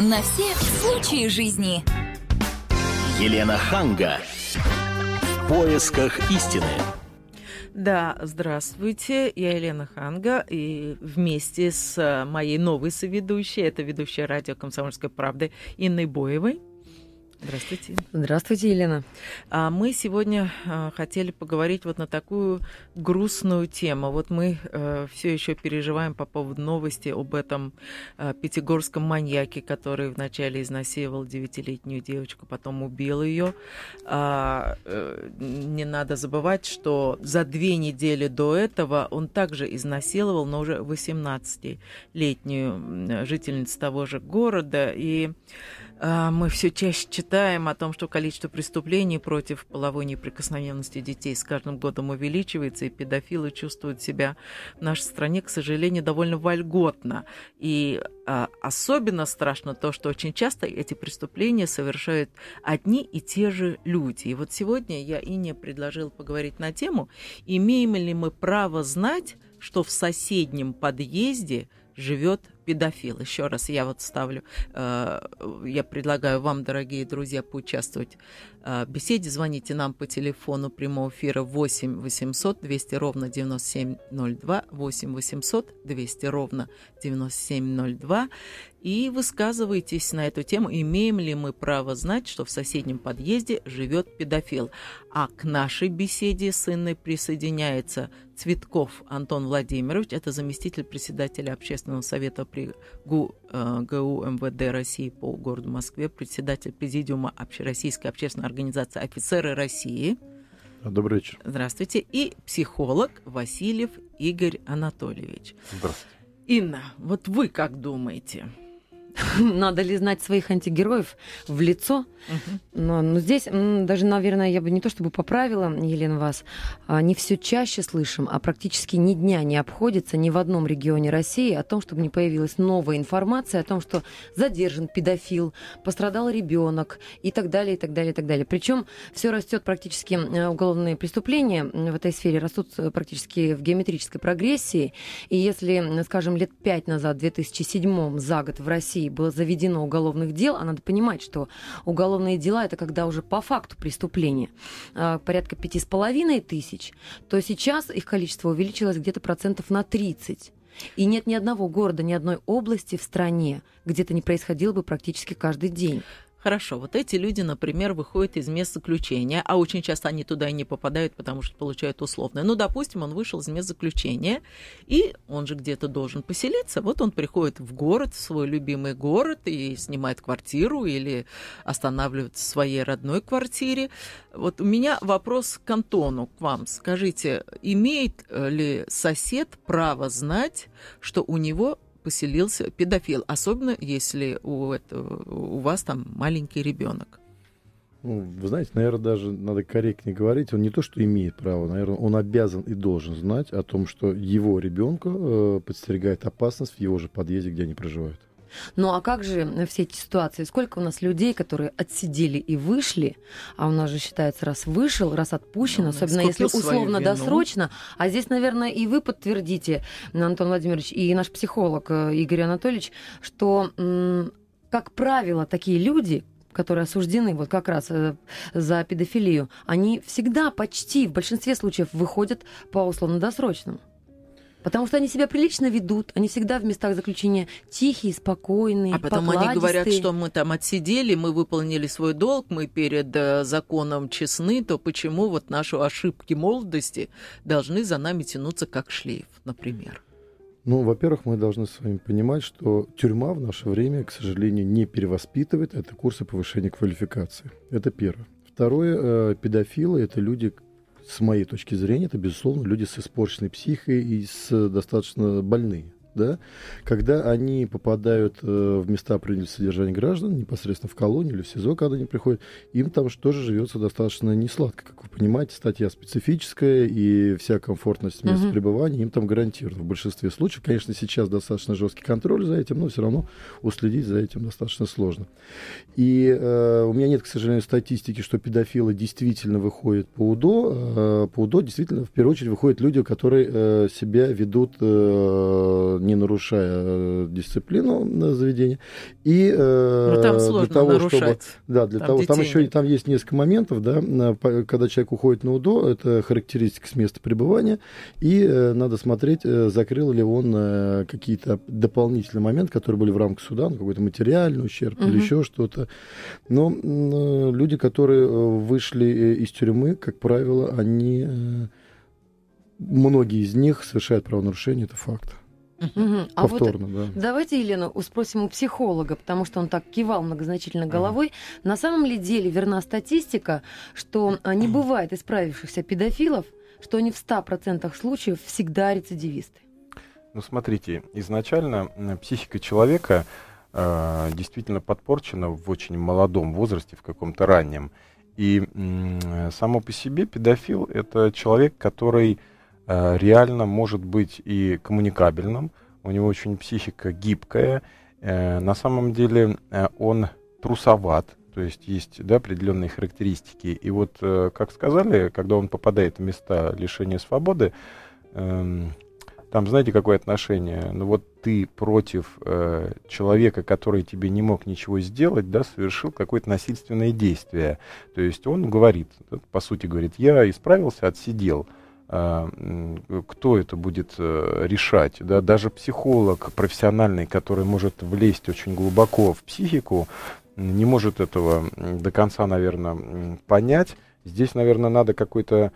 На все случаи жизни. Елена Ханга. В поисках истины. Да, здравствуйте, я Елена Ханга, и вместе с моей новой соведущей, это ведущая радио «Комсомольской правды» Инной Боевой, Здравствуйте. Здравствуйте, Елена. А мы сегодня а, хотели поговорить вот на такую грустную тему. Вот мы а, все еще переживаем по поводу новости об этом а, пятигорском маньяке, который вначале изнасиловал девятилетнюю девочку, потом убил ее. А, а, не надо забывать, что за две недели до этого он также изнасиловал, но уже 18-летнюю жительницу того же города. И мы все чаще читаем о том, что количество преступлений против половой неприкосновенности детей с каждым годом увеличивается, и педофилы чувствуют себя в нашей стране, к сожалению, довольно вольготно. И а, особенно страшно то, что очень часто эти преступления совершают одни и те же люди. И вот сегодня я и не предложил поговорить на тему, имеем ли мы право знать, что в соседнем подъезде живет педофил. Еще раз я вот ставлю, э, я предлагаю вам, дорогие друзья, поучаствовать э, в беседе. Звоните нам по телефону прямого эфира 8 800 200 ровно 9702, 8 800 200 ровно 9702 и высказывайтесь на эту тему, имеем ли мы право знать, что в соседнем подъезде живет педофил. А к нашей беседе с Инной присоединяется Цветков Антон Владимирович, это заместитель председателя общественного совета при ГУ, э, ГУ МВД России по городу Москве, председатель президиума Общероссийской общественной организации «Офицеры России». Добрый вечер. Здравствуйте. И психолог Васильев Игорь Анатольевич. Здравствуйте. Инна, вот вы как думаете? Надо ли знать своих антигероев в лицо? Но, но здесь даже, наверное, я бы не то чтобы поправила, Елена, вас, а, не все чаще слышим, а практически ни дня не обходится ни в одном регионе России о том, чтобы не появилась новая информация о том, что задержан педофил, пострадал ребенок и так далее, и так далее, и так далее. Причем все растет практически э, уголовные преступления в этой сфере растут э, практически в геометрической прогрессии. И если, скажем, лет пять назад, в 2007 за год в России России было заведено уголовных дел, а надо понимать, что уголовные дела это когда уже по факту преступления а, порядка пяти с половиной тысяч, то сейчас их количество увеличилось где-то процентов на 30. И нет ни одного города, ни одной области в стране, где это не происходило бы практически каждый день. Хорошо, вот эти люди, например, выходят из мест заключения, а очень часто они туда и не попадают, потому что получают условное. Ну, допустим, он вышел из мест заключения, и он же где-то должен поселиться. Вот он приходит в город, в свой любимый город, и снимает квартиру или останавливается в своей родной квартире. Вот у меня вопрос к Антону, к вам. Скажите, имеет ли сосед право знать, что у него поселился педофил, особенно если у, этого, у вас там маленький ребенок. Ну, вы знаете, наверное, даже надо корректнее говорить. Он не то, что имеет право, наверное, он обязан и должен знать о том, что его ребенка э, подстерегает опасность в его же подъезде, где они проживают. Ну а как же все эти ситуации? Сколько у нас людей, которые отсидели и вышли, а у нас же считается, раз вышел, раз отпущен, ну, особенно если условно досрочно. А здесь, наверное, и вы подтвердите, Антон Владимирович, и наш психолог э, Игорь Анатольевич, что, как правило, такие люди, которые осуждены вот как раз э, за педофилию, они всегда почти в большинстве случаев выходят по условно-досрочному. Потому что они себя прилично ведут, они всегда в местах заключения тихие, спокойные, А потом они говорят, что мы там отсидели, мы выполнили свой долг, мы перед э, законом честны, то почему вот наши ошибки молодости должны за нами тянуться как шлейф, например? Ну, во-первых, мы должны с вами понимать, что тюрьма в наше время, к сожалению, не перевоспитывает. Это курсы повышения квалификации. Это первое. Второе, э, педофилы – это люди, с моей точки зрения, это, безусловно, люди с испорченной психикой и с достаточно больные да, когда они попадают э, в места принятия содержания граждан, непосредственно в колонию или в СИЗО, когда они приходят, им там тоже живется достаточно несладко. Как вы понимаете, статья специфическая, и вся комфортность места угу. пребывания им там гарантирована. В большинстве случаев, конечно, сейчас достаточно жесткий контроль за этим, но все равно уследить за этим достаточно сложно. И э, у меня нет, к сожалению, статистики, что педофилы действительно выходят по УДО. Э, по УДО действительно, в первую очередь, выходят люди, которые э, себя ведут э, не нарушая э, дисциплину заведения. И Но Ну, там сложно для того, нарушать. чтобы... Да, для Там того, там еще нет. там есть несколько моментов, да, когда человек уходит на УДО, это характеристика с места пребывания, и э, надо смотреть, э, закрыл ли он э, какие-то дополнительные моменты, которые были в рамках суда, ну, какой-то материальный ущерб или Мгм. еще что-то. Но э, люди, которые э, вышли э, из тюрьмы, как правило, они э, многие из них совершают правонарушение, это факт. Мгм. А вот Повторно, да. Давайте, Елена, спросим у психолога, потому что он так кивал многозначительно головой. На самом ли деле верна статистика, что не бывает исправившихся педофилов, что они в 100% случаев всегда рецидивисты? Ну, смотрите, изначально психика человека э, действительно подпорчена в очень молодом возрасте, в каком-то раннем. И э, само по себе педофил это человек, который реально может быть и коммуникабельным, у него очень психика гибкая, э, на самом деле э, он трусоват, то есть есть да, определенные характеристики. И вот, э, как сказали, когда он попадает в места лишения свободы, эм, там, знаете, какое отношение? Ну вот ты против э, человека, который тебе не мог ничего сделать, да, совершил какое-то насильственное действие. То есть он говорит, по сути говорит, я исправился, отсидел. А, кто это будет э, решать? Да? Даже психолог профессиональный, который может влезть очень глубоко в психику, не может этого до конца, наверное, понять. Здесь, наверное, надо какой-то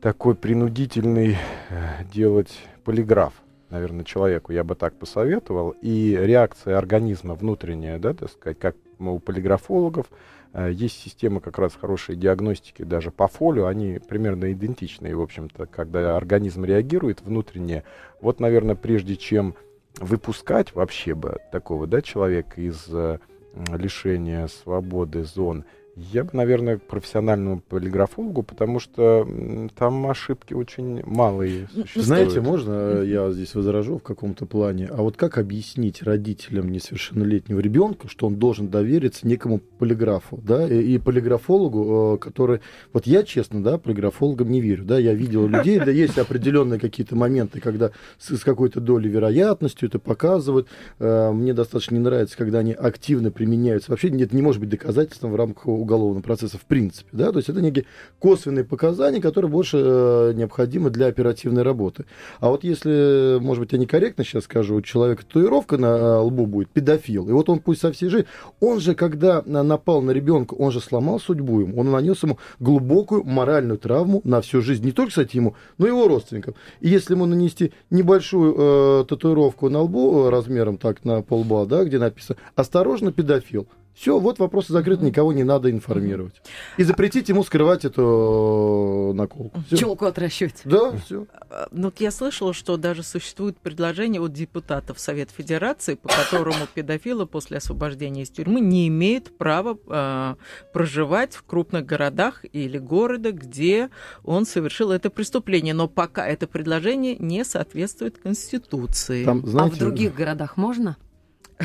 такой принудительный э, делать полиграф, наверное, человеку, я бы так посоветовал. И реакция организма внутренняя, да, так сказать, как у полиграфологов, есть система как раз хорошей диагностики даже по фолио, они примерно идентичные, в общем-то, когда организм реагирует внутренне. Вот, наверное, прежде чем выпускать вообще бы такого, да, человека из э, лишения свободы зон, я бы, наверное, к профессиональному полиграфологу, потому что там ошибки очень малые Ну, существуют. Знаете, можно э, я здесь возражу в каком-то плане? А вот как объяснить родителям несовершеннолетнего ребенка, что он должен довериться некому полиграфу, да, и, и полиграфологу, э, который... Вот я, честно, да, полиграфологам не верю, да, я видел людей, да, есть определенные какие-то моменты, когда с, с какой-то долей вероятностью это показывают. Э, Мне достаточно не нравится, когда они активно применяются. Вообще нет, не может быть доказательством в рамках уголовного процесса в принципе, да, то есть это некие косвенные показания, которые больше э, необходимы для оперативной работы. А вот если, может быть, я некорректно сейчас скажу, у человека татуировка на э, лбу будет, педофил, и вот он пусть со всей жизни, он же, когда на- напал на ребенка, он же сломал судьбу ему, он нанес ему глубокую моральную травму на всю жизнь, не только, кстати, ему, но и его родственникам. И если ему нанести небольшую э, татуировку на лбу э, размером так на полба, да, где написано «Осторожно, педофил», все, вот вопрос закрыт, никого не надо информировать. И запретить ему скрывать эту э, наколку. Всё. Челку отращивать. Да, все. А, Ну, я слышала, что даже существует предложение от депутатов Совета Федерации, по которому педофилы после освобождения из тюрьмы не имеют права а, проживать в крупных городах или города, где он совершил это преступление. Но пока это предложение не соответствует Конституции. Там, а знаете, в других городах можно?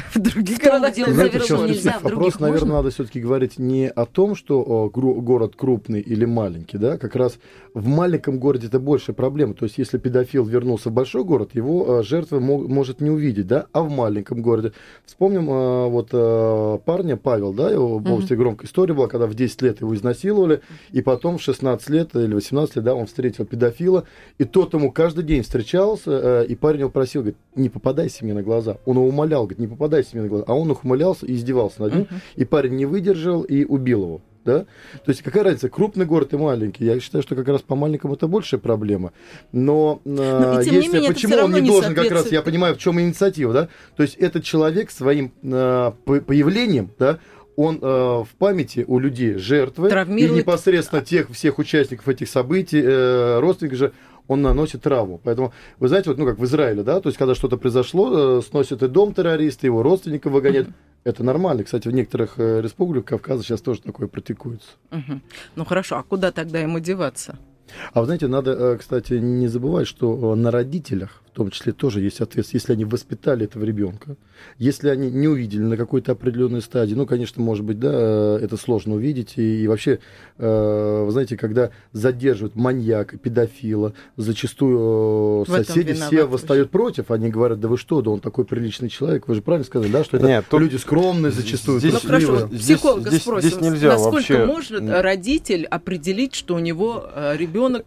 в других городах где знаете, нельзя, в Вопрос, наверное, можно? надо все-таки говорить не о том, что о, гру- город крупный или маленький, да, как раз в маленьком городе это больше проблема. То есть, если педофил вернулся в большой город, его э, жертва мо- может не увидеть, да, а в маленьком городе. Вспомним э, вот э, парня Павел, да, его Мгм. очень громкая история была, когда в 10 лет его изнасиловали, и потом в 16 лет или 18 лет, да, он встретил педофила, и тот ему каждый день встречался, э, и парень его просил, говорит, не попадайся мне на глаза. Он его умолял, говорит, не попадайся мне на глаза. А он ухмылялся и издевался над ним, Мгм. и парень не выдержал и убил его. Да? То есть какая разница, крупный город и маленький? Я считаю, что как раз по маленькому это большая проблема. Но, э, Но не если менее, почему он не не должен как раз, я понимаю, в чем инициатива, да? То есть этот человек своим э, по- появлением, да, он э, в памяти у людей жертвы и непосредственно тех всех участников этих событий, э, родственников же, он наносит травму. Поэтому, вы знаете, вот, ну как в Израиле, да, то есть когда что-то произошло, э, сносят и дом террориста, его родственников выгоняют. Это нормально. Кстати, в некоторых э, республиках Кавказа сейчас тоже такое практикуется. Ну хорошо, а куда тогда ему деваться? А вы знаете, надо, э, кстати, не забывать, что на родителях том числе тоже есть ответственность, если они воспитали этого ребенка, если они не увидели на какой-то определенной стадии, ну, конечно, может быть, да, это сложно увидеть, и, и вообще, э, вы знаете, когда задерживают маньяка, педофила, зачастую э, соседи все восстают против, они говорят, да вы что, да он такой приличный человек, вы же правильно сказали, да, что это Нет, люди скромные зачастую, здесь, ну, хорошо, психолога здесь, спросим, здесь нельзя насколько вообще... может родитель определить, что у него э, ребенок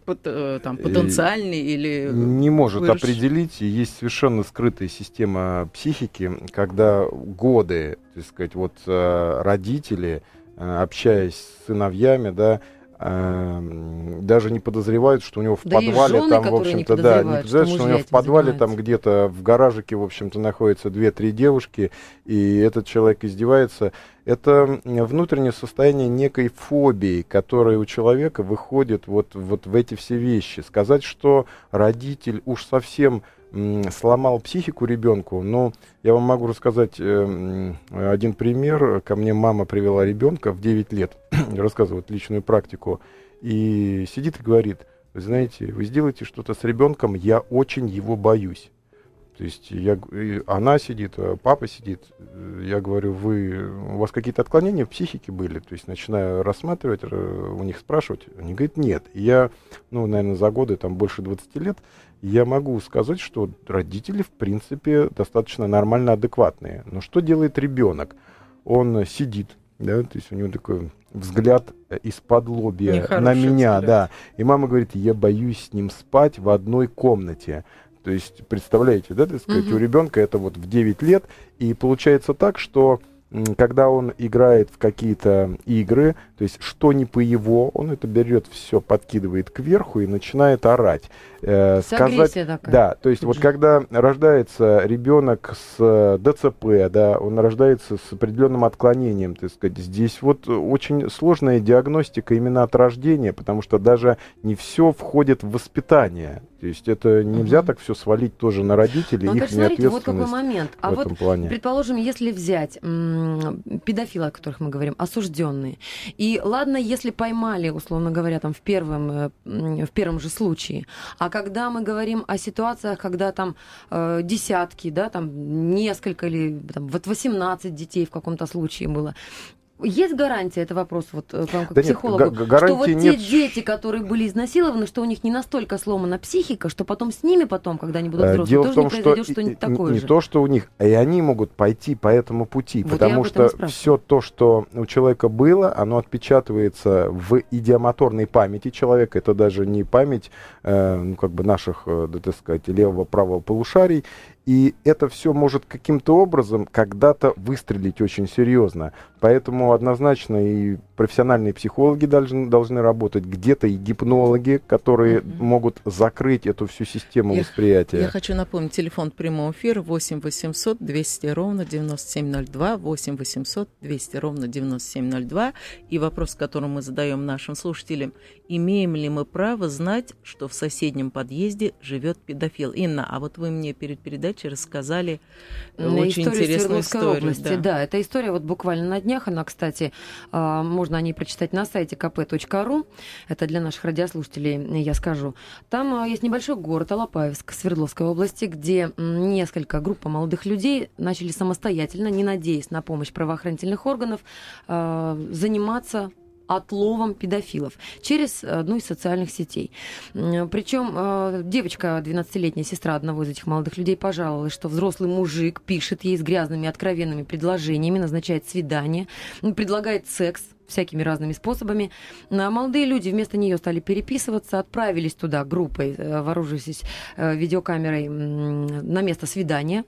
там, потенциальный или... Не может определить, и есть совершенно скрытая система психики, когда годы, так сказать, вот э, родители, э, общаясь с сыновьями, да, э, даже не подозревают, что у него в да подвале жены, там, в общем-то, да, не подозревают, что, что у него в подвале там где-то в гаражике, в общем-то, находятся две-три девушки, и этот человек издевается. Это внутреннее состояние некой фобии, которая у человека выходит вот, вот в эти все вещи. Сказать, что родитель уж совсем сломал психику ребенку. Но я вам могу рассказать э, один пример. Ко мне мама привела ребенка в 9 лет, рассказывает личную практику, и сидит и говорит, вы знаете, вы сделаете что-то с ребенком, я очень его боюсь. То есть я, она сидит, а папа сидит. Я говорю, вы, у вас какие-то отклонения в психике были? То есть начинаю рассматривать, э, у них спрашивать. Они говорят, нет. И я, ну, наверное, за годы, там, больше 20 лет, я могу сказать, что родители, в принципе, достаточно нормально адекватные. Но что делает ребенок? Он сидит, да, то есть у него такой взгляд из-под лобья на меня, взгляд. да. И мама говорит, я боюсь с ним спать в одной комнате. То есть, представляете, да, так сказать, угу. у ребенка это вот в 9 лет, и получается так, что когда он играет в какие-то игры, то есть что не по его, он это берет все, подкидывает кверху и начинает орать. Э, сказать, такая. Да, то есть вот когда рождается ребенок с э, ДЦП, да, он рождается с определенным отклонением, так сказать, здесь вот очень сложная диагностика именно от рождения, потому что даже не все входит в воспитание. То есть это нельзя угу. так все свалить тоже на родителей, Но, их конечно, смотрите, вот какой момент. А вот, плане. предположим, если взять м- педофилы, о которых мы говорим, осужденные, и ладно, если поймали, условно говоря, там в первом, э, в первом же случае, а когда мы говорим о ситуациях, когда там э, десятки, да, там несколько или там, вот 18 детей в каком-то случае было, есть гарантия, это вопрос вот э, к вам как да психологу, нет, что вот нет. те дети, которые были изнасилованы, что у них не настолько сломана психика, что потом с ними потом, когда они будут э, взрослыми, Дело тоже том, не произойдет что что-нибудь такое не же. То, что у них, а и они могут пойти по этому пути, вот потому что все то, что у человека было, оно отпечатывается в идиомоторной памяти человека, это даже не память, э, ну, как бы наших, э, да, так сказать, левого, правого полушарий, и это все может каким-то образом когда-то выстрелить очень серьезно. Поэтому однозначно и профессиональные психологи должны, должны работать, где-то и гипнологи, которые mm-hmm. могут закрыть эту всю систему я, восприятия. Я хочу напомнить, телефон прямого эфира 8 800 200 ровно 9702, 8 800 200 ровно 9702. И вопрос, который мы задаем нашим слушателям, имеем ли мы право знать, что в соседнем подъезде живет педофил? Инна, а вот вы мне перед передачей передаче рассказали э, на очень интересную историю. Области, да. да, эта история вот буквально на днях, она, кстати, а, можно о ней прочитать на сайте kp.ru, это для наших радиослушателей, я скажу. Там а, есть небольшой город Алапаевск Свердловской области, где несколько группа молодых людей начали самостоятельно, не надеясь на помощь правоохранительных органов, а, заниматься отловом педофилов через одну из социальных сетей. Причем э, девочка, 12-летняя сестра одного из этих молодых людей, пожаловалась, что взрослый мужик пишет ей с грязными откровенными предложениями, назначает свидание, предлагает секс всякими разными способами. А молодые люди вместо нее стали переписываться, отправились туда группой, э, вооружившись э, видеокамерой на место свидания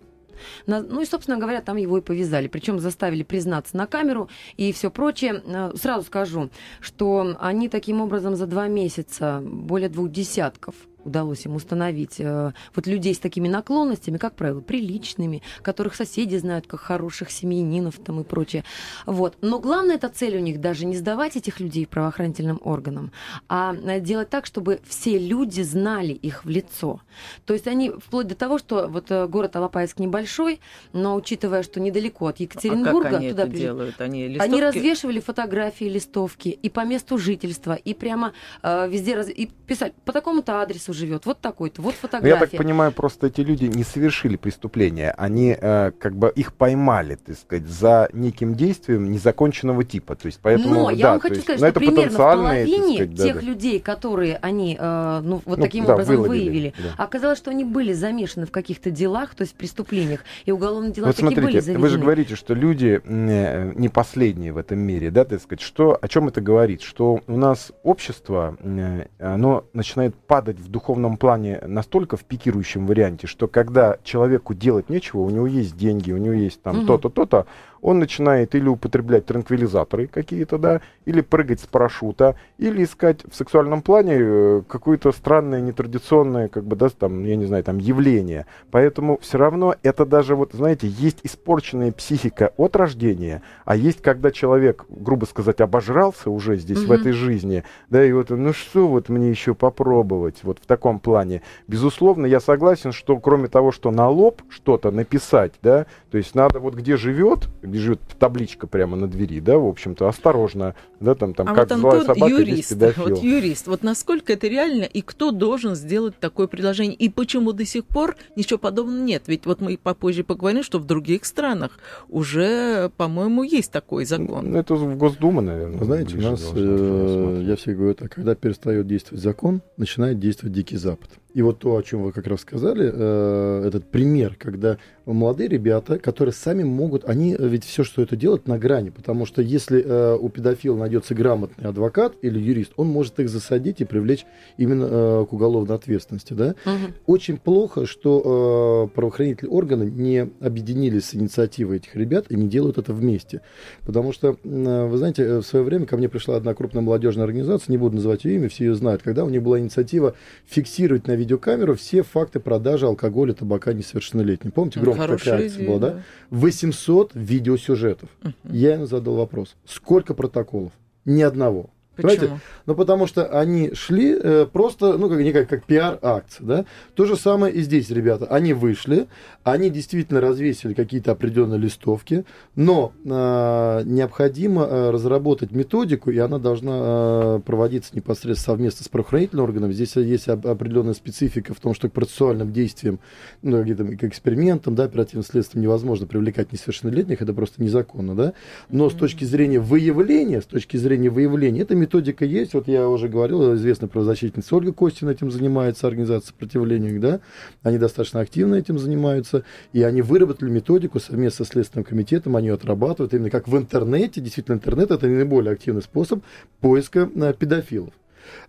ну и, собственно говоря, там его и повязали. Причем заставили признаться на камеру и все прочее. Э, сразу скажу, что они таким образом за два месяца более двух десятков удалось им установить э, вот людей с такими наклонностями, как правило, приличными, которых соседи знают как хороших семьянинов там и прочее. Вот. Но главная эта цель у них даже не сдавать этих людей правоохранительным органам, а э, делать так, чтобы все люди знали их в лицо. То есть они вплоть до того, что вот э, город Алапаевск небольшой, но учитывая, что недалеко от Екатеринбурга, а как они туда это при... делают? Они, листовки... они развешивали фотографии, листовки и по месту жительства, и прямо э, везде раз... и писали по такому-то адресу такой-то живет, вот такой-то, вот фотография. Ну, Я так понимаю, просто эти люди не совершили преступление, они э, как бы их поймали, так сказать, за неким действием незаконченного типа. То есть, поэтому, Но да, я вам хочу есть, сказать, ну, что это примерно в половине сказать, да, тех да. людей, которые они э, ну, вот Ну, таким да, образом выловили, выявили, да. оказалось, что они были замешаны в каких-то делах, то есть преступлениях, и уголовные дела Вот таки были смотрите, заведены. вы же говорите, что люди э, не последние в этом мире, да, так сказать, что, о чем это говорит? Что у нас общество, э, оно начинает падать в духовном плане настолько в пикирующем варианте, что когда человеку делать нечего, у него есть деньги, у него есть там то-то, то-то, он начинает или употреблять транквилизаторы какие-то, да, или прыгать с парашюта, или искать в сексуальном плане э, какое-то странное, нетрадиционное, как бы, да, там, я не знаю, там, явление. Поэтому все равно это даже, вот, знаете, есть испорченная психика от рождения, а есть, когда человек, грубо сказать, обожрался уже здесь, в Мгм. этой жизни, да, и вот, ну что вот мне еще попробовать, вот в таком плане. Безусловно, я согласен, что кроме того, что на лоб что-то написать, да, то есть надо вот где живет, где живет табличка прямо на двери, да, в общем-то, осторожно, да, там, там, а как вот злая Антон собака, здесь юрист, вот юрист, вот насколько это реально и кто должен сделать такое предложение и почему до сих пор ничего подобного нет? Ведь вот мы попозже поговорим, что в других странах уже, по-моему, есть такой закон. Ну, это в Госдума, наверное. Вы знаете, у нас, э, я всегда говорю, так, когда перестает действовать закон, начинает действовать Дикий Запад. И вот то, о чем вы как раз сказали, э, этот пример, когда молодые ребята, которые сами могут, они ведь все, что это делают, на грани, потому что если э, у педофила найдется грамотный адвокат или юрист, он может их засадить и привлечь именно э, к уголовной ответственности, да. Мгм. Очень плохо, что э, правоохранительные органы не объединились с инициативой этих ребят и не делают это вместе. Потому что, э, вы знаете, э, в свое время ко мне пришла одна крупная молодежная организация, не буду называть ее имя, все ее знают, когда у них была инициатива фиксировать на видеокамеру все факты продажи алкоголя, табака несовершеннолетним. Помните, Ну, хорошая такая акция идея, была, да? 800 видеосюжетов. Мгм. Я им задал вопрос, сколько протоколов? Ни одного. Понимаете? Почему? Ну, потому что они шли э, просто, ну, как, не как, пиар-акция, да. То же самое и здесь, ребята. Они вышли, они действительно развесили какие-то определенные листовки, но э, необходимо э, разработать методику, и она должна э, проводиться непосредственно совместно с правоохранительным органом. Здесь есть об- определенная специфика в том, что к процессуальным действиям, ну, каким-то к экспериментам, да, оперативным следствием невозможно привлекать несовершеннолетних, это просто незаконно, да. Но с точки зрения выявления, с точки зрения выявления, эта методика есть. Вот я уже говорил, известная правозащитница Ольга Костина этим занимается, организация сопротивления, да. Они достаточно активно этим занимаются. И они выработали методику совместно с Следственным комитетом, они ее отрабатывают именно как в интернете. Действительно, интернет это наиболее активный способ поиска э, педофилов.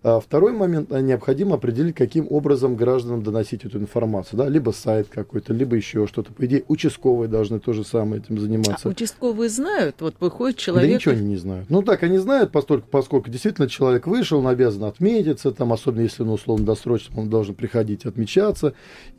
А Второй момент, а, необходимо определить, каким образом гражданам доносить эту информацию. Да? Либо сайт какой-то, либо еще что-то. По идее, участковые должны то же самое этим заниматься. А участковые знают, вот выходит Да человек... ничего они не знают. Ну так, они знают, поскольку, поскольку действительно человек вышел, он обязан отметиться, там, особенно если он условно досрочно, он должен приходить отмечаться.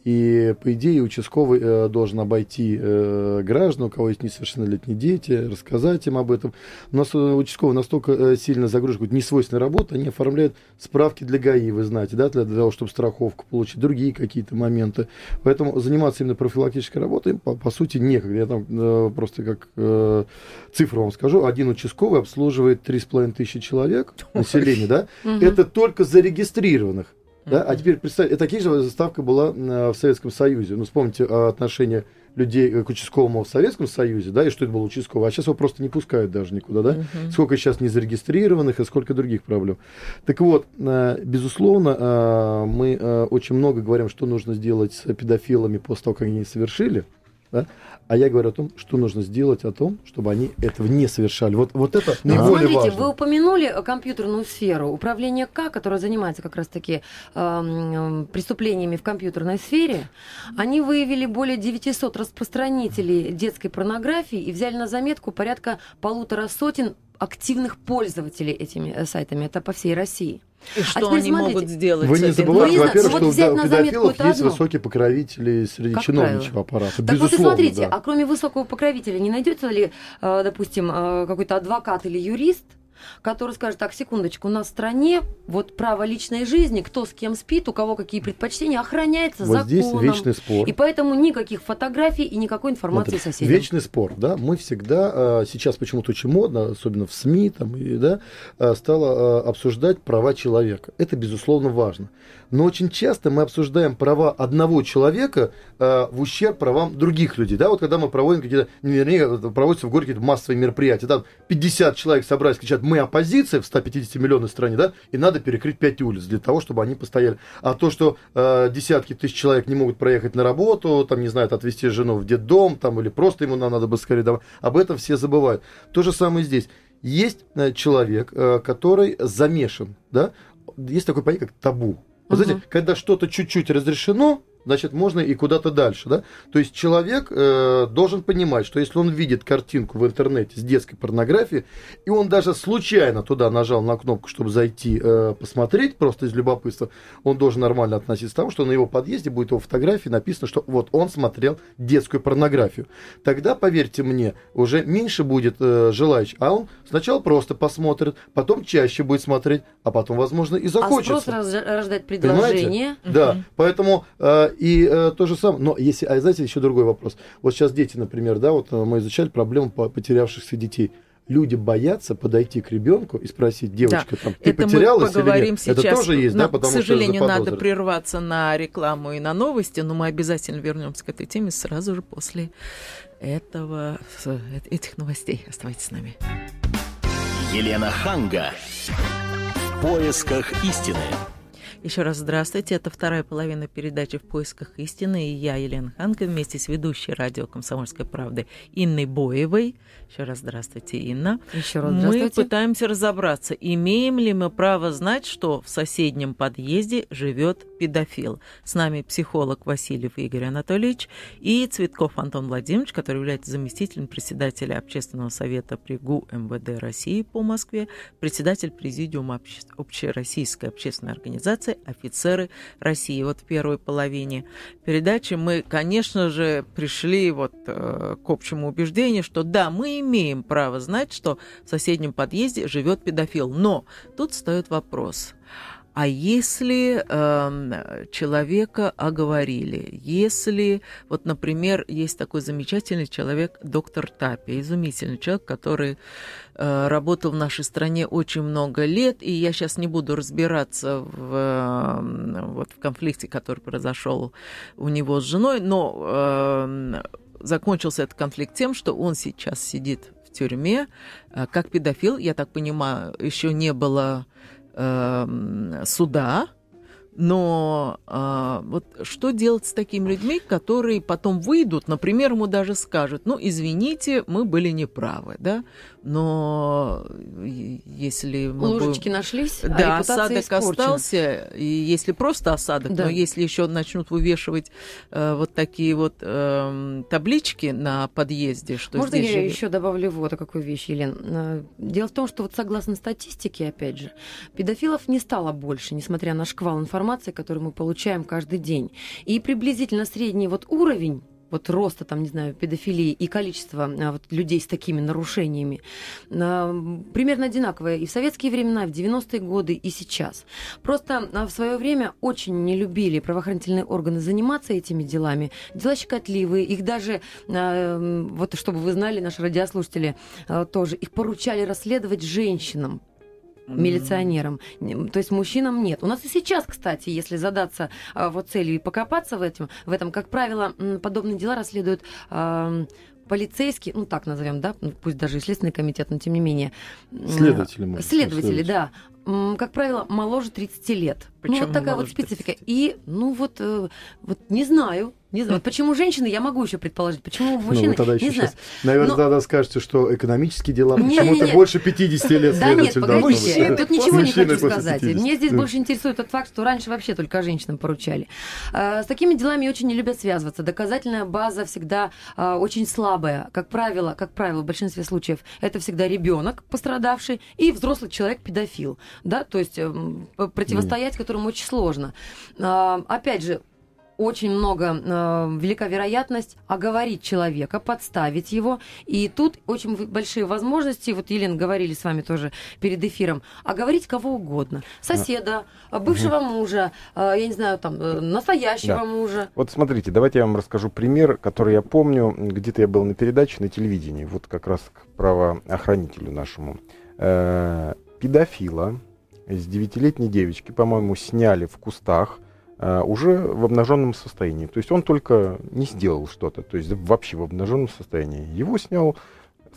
И, по идее, участковый э, должен обойти э, граждан, у кого есть несовершеннолетние дети, рассказать им об этом. У нас э, участковый настолько э, сильно загружен какой-то несвойственной работой, они оформляют справки для ГАИ, вы знаете, да, для, того, чтобы страховку получить, другие какие-то моменты. Поэтому заниматься именно профилактической работой, по, по сути, некогда. Я там э, просто как э, цифру вам скажу. Один участковый обслуживает 3,5 тысячи человек, населения, да? Это только зарегистрированных. Да? А теперь представьте, такие же ставка была э, в Советском Союзе. Ну, вспомните э, отношение людей э, к участковому в Советском Союзе, да, и что это было участковый. А сейчас его просто не пускают даже никуда, да? Мгм. Сколько сейчас незарегистрированных и сколько других проблем. Так вот, э, безусловно, э, мы очень много говорим, что нужно сделать с педофилами после того, как они совершили. Да? А я говорю о том, что нужно сделать о том, чтобы они этого не совершали. Вот, вот это Ну, наиболее Смотрите, важно. вы упомянули э, компьютерную сферу. Управление К, которое занимается как раз-таки э, преступлениями в компьютерной сфере, они выявили более 900 распространителей детской порнографии и взяли на заметку порядка полутора сотен активных пользователей этими э, сайтами. Это по всей России. И что теперь они смотрите. могут сделать Вы не забывайте, Ну, во-первых, вот что взять у на заметку педофилов есть одно. высокие покровители среди Как чиновничьего правило. аппарата. Так вот и Безусловно, смотрите, да. а кроме высокого покровителя не найдется ли, э, допустим, э, какой-то адвокат или юрист, который скажет, так, секундочку, у нас в стране вот право личной жизни, кто с кем спит, у кого какие предпочтения, охраняется Вот законом. здесь вечный спор. И поэтому никаких фотографий и никакой информации Смотри, соседям. Вечный спор, да. Мы всегда, э, сейчас почему-то очень модно, особенно в СМИ, там, и, да, э, стало э, обсуждать права человека. Это, безусловно, важно. Но очень часто мы обсуждаем права одного человека э, в ущерб правам других людей. Да, вот когда мы проводим какие-то, не вернее, это проводятся в городе какие-то массовые мероприятия, там 50 человек собрались, кричат, мы оппозиция в 150 миллионной стране, да, и надо перекрыть 5 улиц для того, чтобы они постояли. А то, что э, десятки тысяч человек не могут проехать на работу, там, не знаю, отвезти жену в детдом, там, или просто ему на- надо бы скорее домой, об этом все забывают. То же самое здесь. Есть э, человек, э, который замешан, да, есть такое понятие, как табу. Вы знаете, когда что-то чуть-чуть разрешено, значит, можно и куда-то дальше, да? То есть человек э, должен понимать, что если он видит картинку в интернете с детской порнографией, и он даже случайно туда нажал на кнопку, чтобы зайти э, посмотреть, просто из любопытства, он должен нормально относиться к тому, что на его подъезде будет его фотографии написано, что вот он смотрел детскую порнографию. Тогда, поверьте мне, уже меньше будет э, желающих, а он сначала просто посмотрит, потом чаще будет смотреть, а потом, возможно, и А захочется. спрос раз- рождает Понимаете? предложение. Да, поэтому э, и э, то же самое. Но если, а знаете, еще другой вопрос. Вот сейчас дети, например, да, вот э, мы изучали проблему по- потерявшихся детей. Люди боятся подойти к ребенку и спросить, девочка, там, ты Это мы потерялась или поговорим нет? сейчас. Это тоже есть, да, Нам, потому к сожалению, что надо прерваться на рекламу и на новости, но мы обязательно вернемся к этой теме сразу же после этого, э- этих новостей. Оставайтесь с нами. Елена Ханга. В поисках истины. Еще раз здравствуйте. Это вторая половина передачи «В поисках истины». И я, Елена Ханка, вместе с ведущей радио «Комсомольской правды» Инной Боевой. Еще раз здравствуйте, Инна. Еще раз Мы здравствуйте. пытаемся разобраться, имеем ли мы право знать, что в соседнем подъезде живет педофил. С нами психолог Васильев Игорь Анатольевич и Цветков Антон Владимирович, который является заместителем председателя Общественного совета при ГУ МВД России по Москве, председатель президиума обще- Общероссийской общественной организации «Офицеры России». Вот в первой половине передачи мы, конечно же, пришли вот э, к общему убеждению, что да, мы имеем право знать, что в соседнем подъезде живет педофил. Но тут встает вопрос. А если эм, человека оговорили, если, вот, например, есть такой замечательный человек, доктор Тапи, изумительный человек, который э, работал в нашей стране очень много лет, и я сейчас не буду разбираться в, э, вот, в конфликте, который произошел у него с женой, но э, закончился этот конфликт тем, что он сейчас сидит в тюрьме э, как педофил. Я так понимаю, еще не было э, суда. Но а, вот что делать с такими людьми, которые потом выйдут, например, ему даже скажут, ну, извините, мы были неправы, да, но э, если мы будем- Ложечки нашлись, а да, репутация осадок испорчена. остался, и если просто осадок, Да. но если еще начнут вывешивать э, вот такие вот эм, таблички на подъезде, что Можно здесь я живет- еще добавлю вот такую вещь, Елен? Э, Дело в том, что вот согласно статистике, опять же, педофилов не стало больше, несмотря на шквал информации, который мы получаем каждый день. И приблизительно средний вот уровень вот роста, там, не знаю, педофилии и количество а, вот, людей с такими нарушениями а, примерно одинаковое и в советские времена, и в 90-е годы, и сейчас. Просто а, в свое время очень не любили правоохранительные органы заниматься этими делами. Дела щекотливые, их даже, вот чтобы вы знали, наши радиослушатели тоже, их поручали расследовать женщинам, милиционерам. То есть мужчинам нет. У нас и сейчас, кстати, если задаться а, вот целью и покопаться в этом, в этом, как правило, подобные дела расследуют полицейские, ну так назовем, да, ну, пусть даже и следственный комитет, но тем не менее. Следователи, сказать, Следователи, да. Как правило, моложе 30 лет. ну, Почему вот такая вот 30 специфика. лет? И, ну, вот, э, вот не знаю. Не знаю. Вот почему женщины, я могу еще предположить. Почему Ну, мужчины, вы тогда еще не знаю. сейчас, наверное, Но- тогда скажете, что экономические дела почему-то больше 50 лет Да нет, погодите, тут ничего не хочу сказать. 50. Мне здесь больше интересует тот факт, что раньше вообще только женщинам поручали. А, С такими делами очень не любят связываться. Доказательная база всегда а, очень слабая. Как правило, как правило, в большинстве случаев это всегда ребенок пострадавший и взрослый человек педофил, да, то есть эм, противостоять которому очень сложно. А, Опять же, очень много, э, велика вероятность оговорить человека, подставить его. И тут очень большие возможности, вот, Елена, говорили с вами тоже перед эфиром, оговорить кого угодно. Соседа, бывшего мужа, э, я не знаю, там, э, настоящего Да. мужа. Вот смотрите, давайте я вам расскажу пример, который я помню. Где-то я был на передаче на телевидении, вот как раз к правоохранителю нашему. Э, Педофила с девятилетней девочки, по-моему, сняли в кустах уже в обнаженном состоянии. То есть он только не сделал что-то, то есть вообще в обнаженном состоянии. Его снял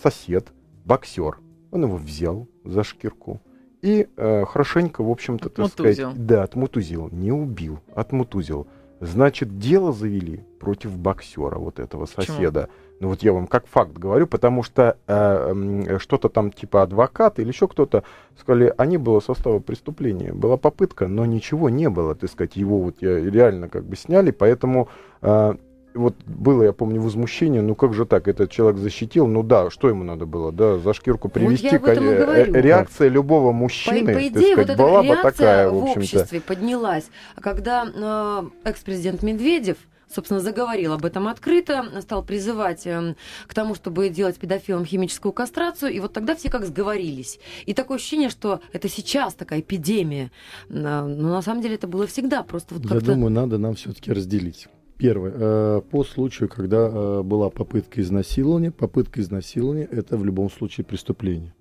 сосед, боксер. Он его взял за шкирку и э, хорошенько, в общем-то, так сказать, да, отмутузил, не убил, отмутузил. Значит, дело завели против боксера, вот этого Почему? Ну вот я вам как факт говорю, потому что э, что-то там типа адвокат или еще кто-то сказали, а не было состава преступления. Была попытка, но ничего не было, так сказать. Его вот я реально как бы сняли, поэтому э, вот было, я помню, возмущение, ну как же так, этот человек защитил, ну да, что ему надо было, да, за шкирку привести. Э, э, Реакция любого По, мужчины, по так идее, вот сказать, эта была бы такая, в в обществе поднялась. А Когда э, экс-президент Медведев собственно, заговорил об этом открыто, стал призывать э, к тому, чтобы делать педофилам химическую кастрацию, и вот тогда все как сговорились. И такое ощущение, что это сейчас такая эпидемия. Э, Но на самом деле это было всегда. Просто вот Я думаю, надо нам все-таки разделить. Первое. э, По случаю, когда э, была попытка изнасилования, попытка изнасилования – это в любом случае преступление.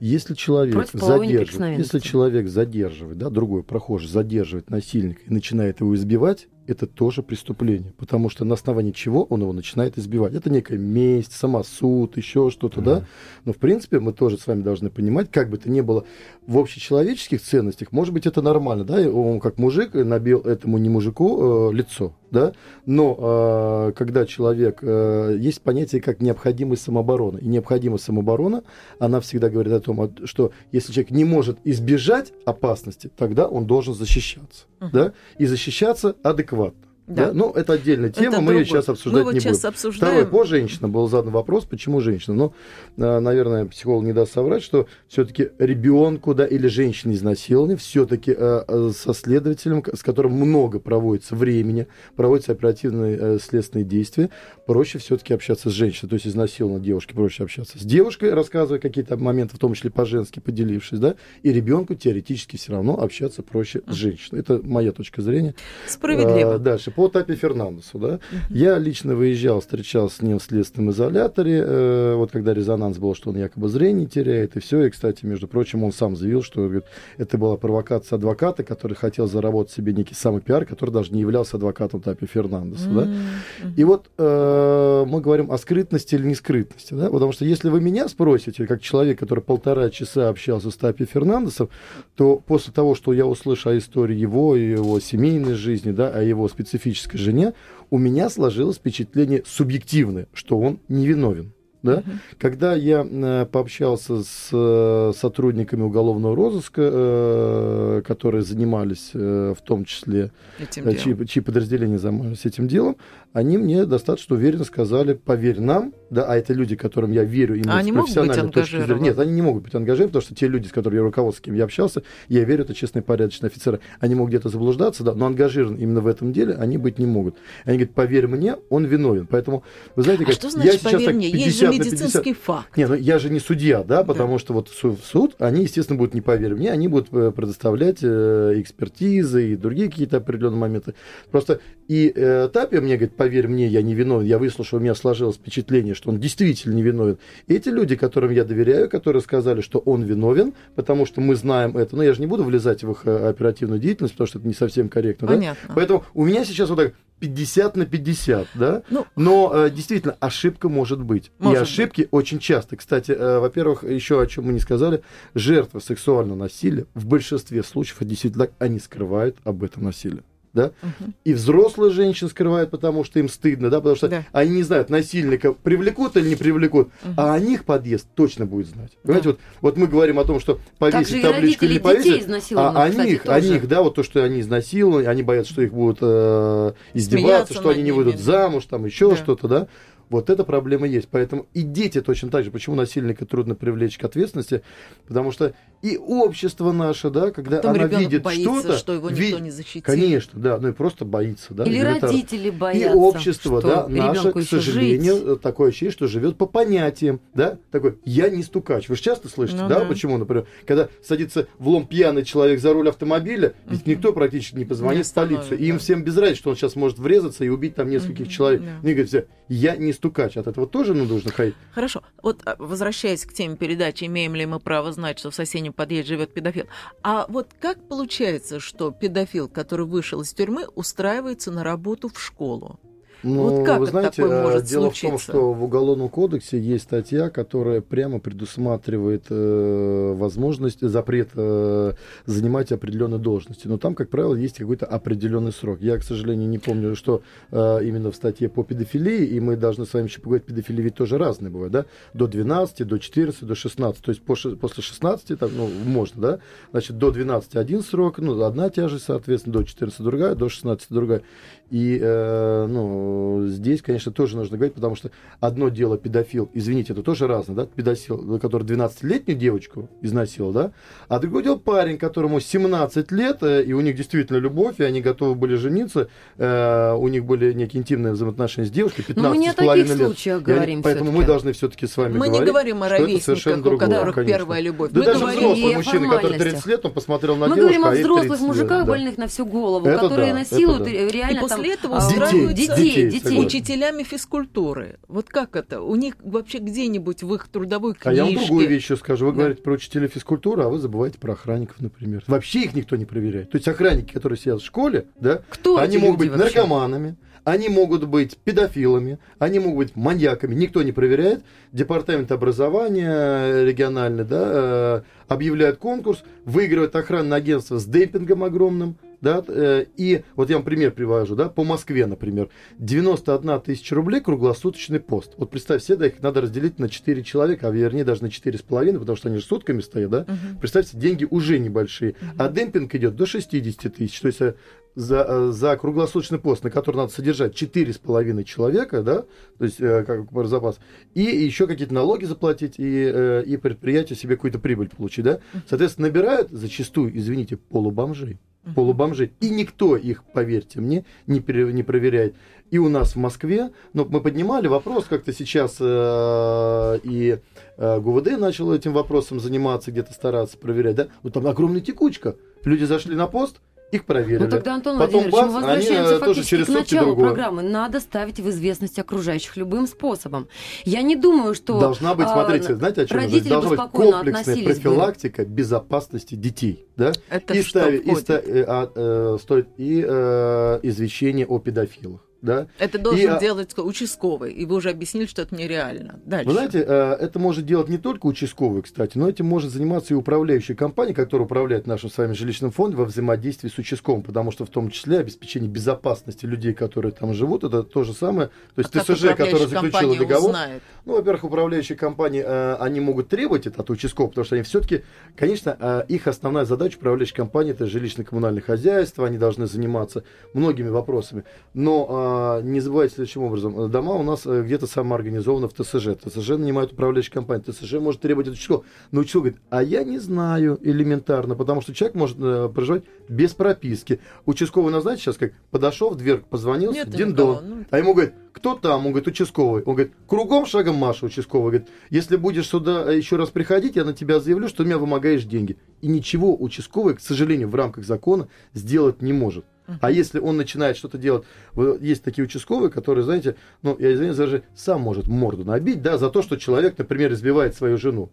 Если человек задерживает, если человек задерживает, да, другой прохожий задерживает насильника и начинает его избивать, это тоже преступление, потому что на основании чего он его начинает избивать. Это некая месть, самосуд, еще что-то, да. Но в принципе мы тоже с вами должны понимать, как бы то ни было в общечеловеческих ценностях, может быть это нормально, да, он как мужик набил этому не мужику э, лицо, да, но э, когда человек э, есть понятие как необходимость самообороны, и необходимость самообороны, она всегда говорит о том, что если человек не может избежать опасности, тогда он должен защищаться, Мгм. да, и защищаться адекватно приватно. Да. Да. Ну, это отдельная тема, Это мы ее другой. сейчас обсуждать Мы вот не сейчас будем. обсуждаем. Второй, по женщина был задан вопрос, почему женщина. Но, а, наверное, психолог не даст соврать, что все-таки ребенку, да, или женщине изнасилования, все-таки со следователем, с которым много проводится времени, проводятся оперативные э, следственные действия, проще все-таки общаться с женщиной. То есть изнасилованной девушке проще общаться с девушкой, рассказывая какие-то моменты, в том числе по-женски поделившись, да, и ребенку теоретически все равно общаться проще с женщиной. Это моя точка зрения. Справедливо. А, дальше, по Тапе Фернандесу, да. Я лично выезжал, встречался с ним в следственном изоляторе, э, вот когда резонанс был, что он якобы зрение теряет, и все. И, кстати, между прочим, он сам заявил, что говорит, это была провокация адвоката, который хотел заработать себе некий самый пиар, который даже не являлся адвокатом Тапи Фернандеса, да. М, И вот э, мы говорим о скрытности или не скрытности, да, потому что если вы меня спросите, как человек, который полтора часа общался с Тапи Фернандесом, то после того, что я услышал о истории его и его семейной жизни, да, о его специфической жене, у меня сложилось впечатление субъективное, что он невиновен. Да? Когда я э, пообщался с э, сотрудниками уголовного розыска, э, которые занимались в том числе этим э, делом. чьи, чьи подразделения занимались этим делом, они мне достаточно уверенно сказали, поверь нам, да, а это люди, которым я верю, именно А они с профессиональной точки зрения. Нет, они не могут быть ангажированы, потому что те люди, с которыми я руководством, с кем я общался, я верю, это честные, порядочные офицеры. Они могут где-то заблуждаться, да, но ангажированы именно в этом деле они быть не могут. Они говорят, поверь мне, он виновен. Поэтому, вы знаете, А как что значит, я сейчас поверь так мне, есть же 50 на 50. медицинский факт. Не, ну я же не судья, да, потому что вот в суд, они, естественно, будут не поверить мне, они будут э, предоставлять э, экспертизы и другие какие-то определенные моменты. Просто и э, Тапия мне говорит, поверь мне, я не виновен, я выслушал, у меня сложилось впечатление, что он действительно не виновен. Эти люди, которым я доверяю, которые сказали, что он виновен, потому что мы знаем это, но я же не буду влезать в их э, оперативную деятельность, потому что это не совсем корректно, да? Понятно. Поэтому у меня сейчас вот так 50 на 50, да? Ну, Но э, действительно, ошибка может быть. Может и ошибки очень часто. Кстати, э, во-первых, еще о чем мы не сказали, жертвы сексуального насилия в большинстве случаев, это действительно они скрывают об этом насилии. Да? Мгм. И взрослые женщины скрывают, потому что им стыдно, да, потому что Да. они не знают, насильника привлекут или не привлекут, а о них подъезд точно будет знать. Понимаете, вот, вот мы говорим о том, что повесить табличку или не повесить, а о кстати, них, о тоже. них, да, вот то, что они изнасилованы, они боятся, что их будут э, издеваться, Смеяться что они не выйдут да. замуж, там еще Да. что-то, да. Вот эта проблема есть. Поэтому и дети точно так же. Почему насильника трудно привлечь к ответственности? Потому что и общество наше, да, когда Потом она видит что-то, что его ви- никто не защитит. Конечно, да, ну и просто боится, да. Или родители И боятся, общество, что да, наше, к сожалению, жить. такое ощущение, что живет по понятиям, да, такой, я не стукач. Вы же часто слышите, Ну да, да. почему, например, когда садится в лом пьяный человек за руль автомобиля, ведь никто практически не позвонит Не в полицию. И им всем без разницы, что он сейчас может врезаться и убить там нескольких Мгм, человек. да. Они говорят, я не стукач. От этого тоже ну, нужно ходить. Хорошо. Вот а, возвращаясь к теме передачи, имеем ли мы право знать, что в соседнем подъезде живет педофил. А вот как получается, что педофил, который вышел из тюрьмы, устраивается на работу в школу? Ну, Вот как вы знаете, такое э, может дело в том, случиться? что в Уголовном кодексе есть статья, которая прямо предусматривает э, возможность, запрет э, занимать определенные должности. Но там, как правило, есть какой-то определенный срок. Я, к сожалению, не помню, что э, именно в статье по педофилии, и мы должны с вами еще поговорить, педофилии ведь тоже разные бывают, да? До 12, до 14, до 16. То есть по после 16, там, ну, можно, да? Значит, до 12 один срок, ну, одна тяжесть, соответственно, до 14 другая, до 16 другая. И, э, ну, здесь, конечно, тоже нужно говорить, потому что одно дело педофил, извините, это тоже разное, да, педофил, который 12-летнюю девочку изнасиловал, да, а другое дело парень, которому 17 лет, э, и у них действительно любовь, и они готовы были жениться, э, у них были некие интимные взаимоотношения с девушкой, 15 Но мы не о с половиной таких лет. случаях И они- говорим Поэтому мы должны все-таки с вами Мы не говорить, говорим о ровесниках, совершенно у другое, которых конечно. первая любовь. Да Мы даже говорим взрослый о мужчина, который формальностях. 30 лет, он посмотрел на Мы девушку, говорим о а взрослых 30 лет, мужиках, да. больных на всю голову, Это которые да, это насилуют да. реально И после этого а, устраиваются детей, Детей, детей. Учителями физкультуры. Вот как это? У них вообще где-нибудь в их трудовой А я вам книжке... другую вещь еще скажу. Вы Да. говорите про учителей физкультуры, а вы забываете про охранников, например. Вообще их никто не проверяет. То есть охранники, которые сидят в школе, да, Кто они могут быть вообще? наркоманами, они могут быть педофилами, они могут быть маньяками. Никто не проверяет. Департамент образования региональный, да, э, объявляет конкурс, выигрывает охранное агентство с демпингом огромным, да, э, и вот я вам пример привожу, да, по Москве, например, 91 тысяча рублей круглосуточный пост. Вот представь себе, да, их надо разделить на 4 человека, а вернее даже на 4,5, потому что они же сутками стоят, да. Мгм. Представьте, деньги уже небольшие, а демпинг идет до 60 тысяч, то есть э, за, э, за круглосуточный пост, на который надо содержать 4,5 человека, да, то есть э, как бы запас, и еще какие-то налоги заплатить, и, э, и предприятие себе какую-то прибыль получить, да. Соответственно, набирают зачастую, извините, полубомжей полубомжей. И никто их, поверьте мне, не, пере- не проверяет. И у нас в Москве, ну, мы поднимали вопрос, как-то сейчас э, и э, ГУВД начал этим вопросом заниматься, где-то стараться проверять, да, ну, там огромная текучка. Люди зашли на пост, их проверили. Ну тогда, Антон Потом Владимирович, мы бац, возвращаемся они, э, тоже фактически через к началу программы. Надо ставить в известность окружающих любым способом. Я не думаю, что... Должна быть, а, смотрите, знаете, о чем родители бы Должна быть комплексная профилактика безопасности детей. Да? Это и что ставить, и, ста- э, а, э, стоит, и э, извещение о педофилах. Да? Это должен а- делать участковый. И вы уже объяснили, что это нереально. Дальше. Вы знаете, э, это может делать не только участковый, кстати, но этим может заниматься и управляющая компания, которая управляет нашим с вами жилищным фондом во взаимодействии с участковым, потому что в том числе обеспечение безопасности людей, которые там живут, это то же самое. То есть А ТСЖ, которая заключила договор, узнает? ну, во-первых, управляющие компании, э, они могут требовать это от участкового, потому что они все-таки, конечно, э, их основная задача управляющей компании это жилищно-коммунальное хозяйство, они должны заниматься многими вопросами. Но э, не забывайте следующим образом, э, дома у нас э, где-то самоорганизованы в ТСЖ. ТСЖ нанимает управляющая компания, ТСЖ может требовать от участкового. Но участковый говорит, а я не знаю элементарно, потому что человек может э, проживать без прописки. Участковый назначит сейчас как, подошел в дверь, позвонил, дин ну, а ему говорит, кто там? Он говорит, участковый. Он говорит, кругом шагом Маша, участковый. Говорит, если будешь сюда еще раз приходить, я на тебя заявлю, что ты меня вымогаешь деньги. И ничего участковый, к сожалению, в рамках закона сделать не может. А если он начинает что-то делать, вот есть такие участковые, которые, знаете, ну, я извиняюсь, даже сам может морду набить, да, за то, что человек, например, избивает свою жену.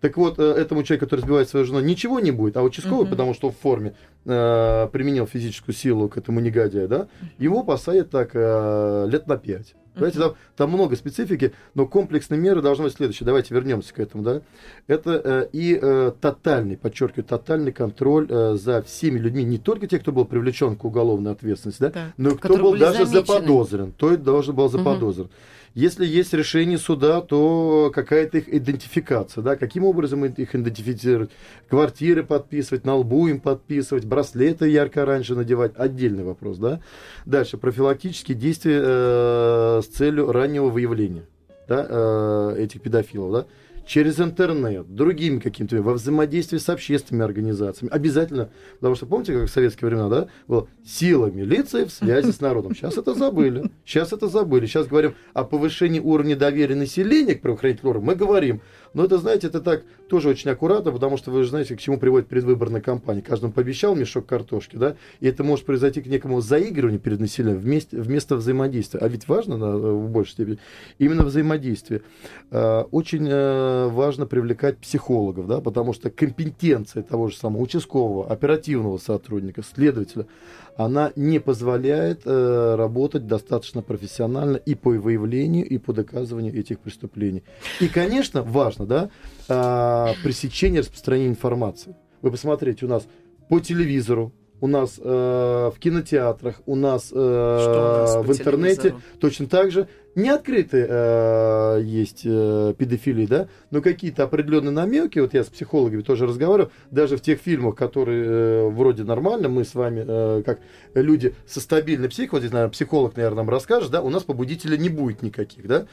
Так вот, э, этому человеку, который избивает свою жену, ничего не будет, а участковый, Мгм. потому что в форме э, применил физическую силу к этому негодяю, да, его посадят так э, лет на пять. Понимаете, там, там много специфики, но комплексные меры должны быть следующие. Давайте вернемся к этому, да. Это э, и э, тотальный, подчеркиваю, тотальный контроль э, за всеми людьми, не только те, кто был привлечен к уголовной ответственности, да, Да. но и кто был даже замечены. заподозрен. То есть должен был заподозрен. Если есть решение суда, то какая-то их идентификация, да, каким образом их идентифицировать, квартиры подписывать, на лбу им подписывать, браслеты ярко-оранжевые надевать, отдельный вопрос, да. Дальше, профилактические действия э, целью раннего выявления, да, э, этих педофилов, да. через интернет, другими какими-то, во взаимодействии с общественными организациями. Обязательно, потому что помните, как в советские времена, да, было сила милиции в связи с народом. Сейчас это забыли. Сейчас это забыли. Сейчас говорим о повышении уровня доверия населения к правоохранительным органам. Мы говорим, но это, знаете, это так тоже очень аккуратно, потому что вы же знаете, к чему приводит предвыборная кампания. Каждому пообещал мешок картошки, да, и это может произойти к некому заигрыванию перед населением вместе, вместо взаимодействия. А ведь важно на, в большей степени именно взаимодействие. А, очень э, важно привлекать психологов, да, потому что компетенция того же самого участкового, оперативного сотрудника, следователя, она не позволяет э, работать достаточно профессионально и по выявлению, и по доказыванию этих преступлений. И, конечно, важно, да, э, пресечение распространения информации. Вы посмотрите, у нас по телевизору, у нас э, в кинотеатрах, у нас, э, у нас в интернете телевизору? точно так же не открытые э, есть э, педофилии, да, но какие-то определенные намеки, вот я с психологами тоже разговариваю, даже в тех фильмах, которые э, вроде нормально, мы с вами, э, как люди со стабильной психикой, вот здесь, наверное, психолог, наверное, нам расскажет, да, у нас побудителя не будет никаких, да,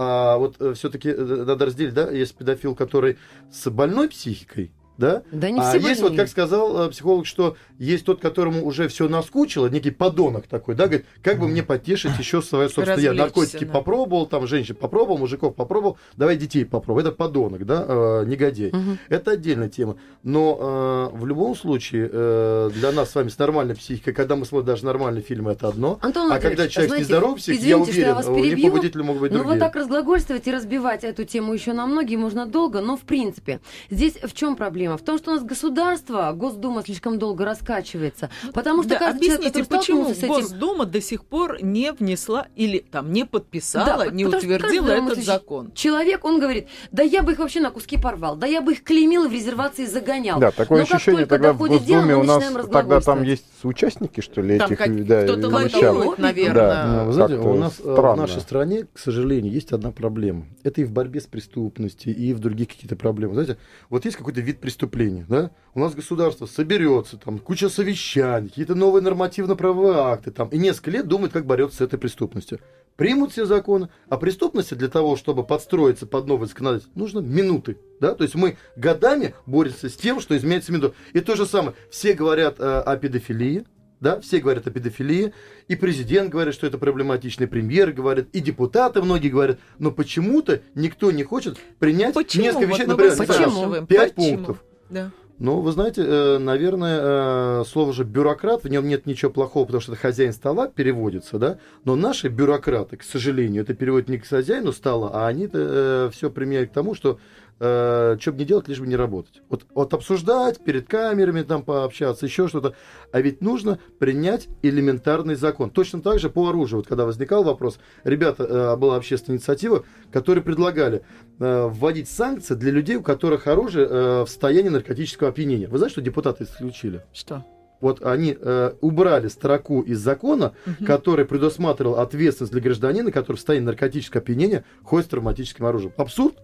а вот э, все-таки э, надо разделить, да, есть педофил, который с больной психикой, да? Да не а все есть вот, как сказал э, психолог, что есть тот, которому уже все наскучило, некий подонок такой, да, говорит, как бы мне потешить еще свое, собственно, я наркотики да. попробовал, там, женщин попробовал, мужиков попробовал, давай детей попробуй. Это подонок, да, э, негодяй. Угу. Это отдельная тема. Но э, в любом случае, э, для нас с вами с нормальной психикой, когда мы смотрим даже нормальный фильм, это одно. Антон а когда человек знаете, нездоров псих, я уверен, я у них побудители могут быть ну, другие. вот так разглагольствовать и разбивать эту тему еще на многие можно долго, но в принципе, здесь в чем проблема? В том, что у нас государство Госдума слишком долго раскачивается. Потому что да, каждый объясните, человек, почему с этим... Госдума до сих пор не внесла или там не подписала, да, не утвердила этот закон? Человек, он говорит, да я бы их вообще на куски порвал, да я бы их клеймил и в резервации загонял. Да, такое Но ощущение тогда в Госдуме дело, у нас тогда там есть участники, что ли, там этих как, да, кто-то лоббирует, наверное. Да, ну, вы знаете, у нас э, странно. в нашей стране, к сожалению, есть одна проблема. Это и в борьбе с преступностью, и в других каких-то проблемах. Знаете, вот есть какой-то вид преступления, да? У нас государство соберется, там куча совещаний, какие-то новые нормативно-правовые акты, там, и несколько лет думает, как бороться с этой преступностью. Примут все законы, а преступности для того, чтобы подстроиться под новое законодательство, нужно минуты. Да? То есть мы годами боремся с тем, что изменяется минуту. И то же самое. Все говорят э, о педофилии, да, все говорят о педофилии, и президент говорит, что это проблематично, и премьер говорит, и депутаты многие говорят, но почему-то никто не хочет принять почему? несколько вещей, вот например, почему? пять почему? пунктов. Да. Ну, вы знаете, э, наверное, э, слово же бюрократ, в нем нет ничего плохого, потому что это хозяин стола переводится, да. Но наши бюрократы, к сожалению, это переводит не к хозяину стола, а они э, все применяют к тому, что э, что бы не делать, лишь бы не работать. Вот, вот обсуждать, перед камерами там пообщаться, еще что-то. А ведь нужно принять элементарный закон. Точно так же по оружию. Вот когда возникал вопрос, ребята, э, была общественная инициатива, которые предлагали э, вводить санкции для людей, у которых оружие э, в состоянии наркотического опьянения. Вы знаете, что депутаты исключили? Что? вот они э, убрали строку из закона, угу. который предусматривал ответственность для гражданина, который в состоянии наркотического опьянения ходит с травматическим оружием. Абсурд?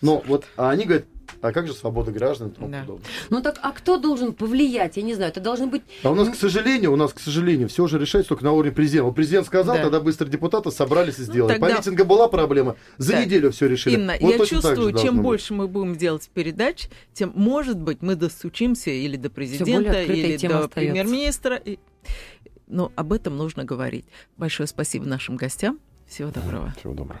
Но вот а они говорят, а как же свобода граждан и тому да. подобное? Ну так, а кто должен повлиять? Я не знаю, это должны быть... А у нас, к сожалению, у нас, к сожалению, все уже решается только на уровне президента. Вот президент сказал, да. тогда быстро депутаты собрались и сделали. Ну, тогда... По митинга была проблема, за да. неделю все решили. Инна, вот я чувствую, чем быть. больше мы будем делать передач, тем, может быть, мы достучимся или до президента, или до премьер-министра. И... Но об этом нужно говорить. Большое спасибо нашим гостям. Всего доброго. Всего доброго.